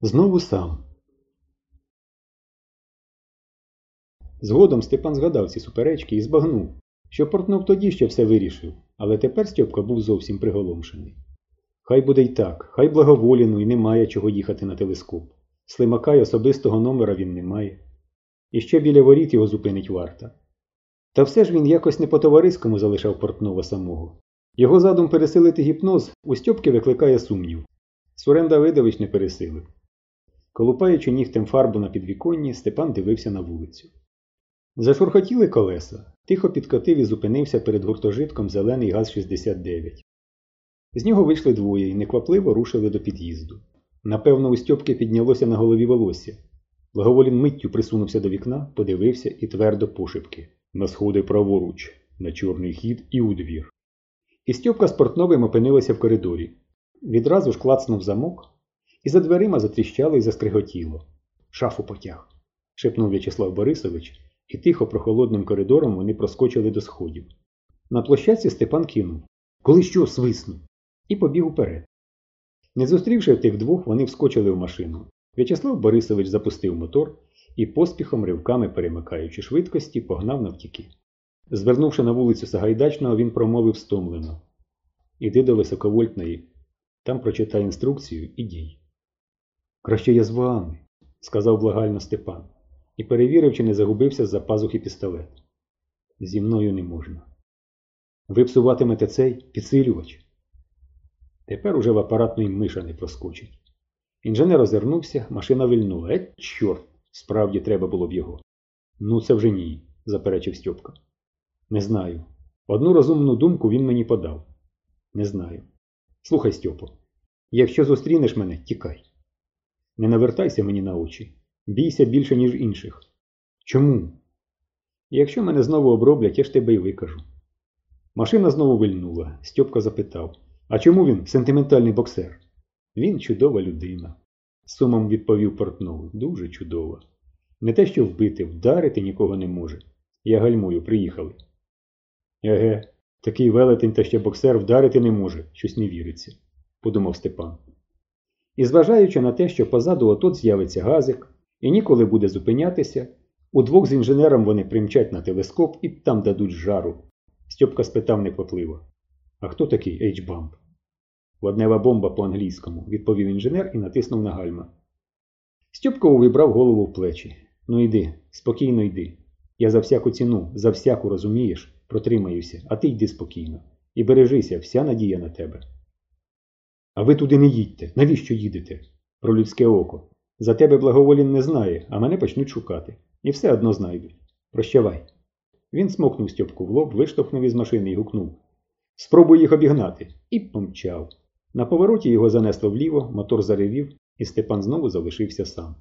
Знову сам. Згодом Степан згадав ці суперечки і збагнув, що Портнов тоді ще все вирішив, але тепер Стьопка був зовсім приголомшений. Хай буде й так, хай благоволіну і немає чого їхати на телескоп. Слимака й особистого номера він не має. І ще біля воріт його зупинить варта. Та все ж він якось не по-товариському залишав Портнова самого. Його задум пересилити гіпноз у Стьопки викликає сумнів. Сурен Давидович не пересилив. Колупаючи нігтем фарбу на підвіконні, Степан дивився на вулицю. Зашурхотіли колеса, тихо підкотив і зупинився перед гуртожитком зелений ГАЗ-69. З нього вийшли двоє і неквапливо рушили до під'їзду. Напевно, у Стьопки піднялося на голові волосся. Благоволін миттю присунувся до вікна, подивився і твердо пошепки. На сходи праворуч, на чорний хід і у двір. І Стьопка з Портновим опинилися в коридорі. Відразу ж клацнув замок, і за дверима затріщало і заскриготіло. Шафу потяг, шепнув В'ячеслав Борисович, і тихо прохолодним коридором вони проскочили до сходів. На площадці Степан кинув Коли що свиснув, і побіг уперед. Не зустрівши тих двох, вони вскочили в машину. В'ячеслав Борисович запустив мотор і поспіхом ривками перемикаючи швидкості, погнав навтіки. Звернувши на вулицю Сагайдачного, він промовив стомлено Іди до високовольтної, там прочитай інструкцію і дій. Краще я з вами, сказав благально Степан, і перевірив, чи не загубився з за пазухи пістолет. Зі мною не можна. Ви псуватимете цей підсилювач. Тепер уже в апаратної миша не проскочить. Інженер озирнувся, машина вильнула. Е, чорт, справді треба було б його. Ну, це вже ні, заперечив Стьопка. Не знаю. Одну розумну думку він мені подав. Не знаю. Слухай, Стьопо, якщо зустрінеш мене, тікай. Не навертайся мені на очі. Бійся більше, ніж інших. Чому? Якщо мене знову оброблять, я ж тебе й викажу. Машина знову вильнула. Стьопка запитав А чому він сентиментальний боксер? Він чудова людина. Сумом відповів Портнов. Дуже чудова. Не те, що вбити, вдарити нікого не може. Я гальмую, приїхали. Еге, такий велетень та ще боксер вдарити не може, щось не віриться, подумав Степан. І зважаючи на те, що позаду отот з'явиться газик, і ніколи буде зупинятися, удвох з інженером вони примчать на телескоп і там дадуть жару. Стьопка спитав неквапливо. А хто такий H-бамп? Воднева бомба по-англійському, відповів інженер і натиснув на гальма. Стьопка увібрав голову в плечі. Ну йди, спокійно йди. Я за всяку ціну, за всяку розумієш, протримаюся, а ти йди спокійно. І бережися, вся надія на тебе. А ви туди не їдьте. Навіщо їдете? Про людське око. За тебе благоволін не знає, а мене почнуть шукати. І все одно знайдуть. Прощавай. Він смокнув Стьопку в лоб, виштовхнув із машини і гукнув Спробуй їх обігнати. І помчав. На повороті його занесло вліво, мотор заревів, і Степан знову залишився сам.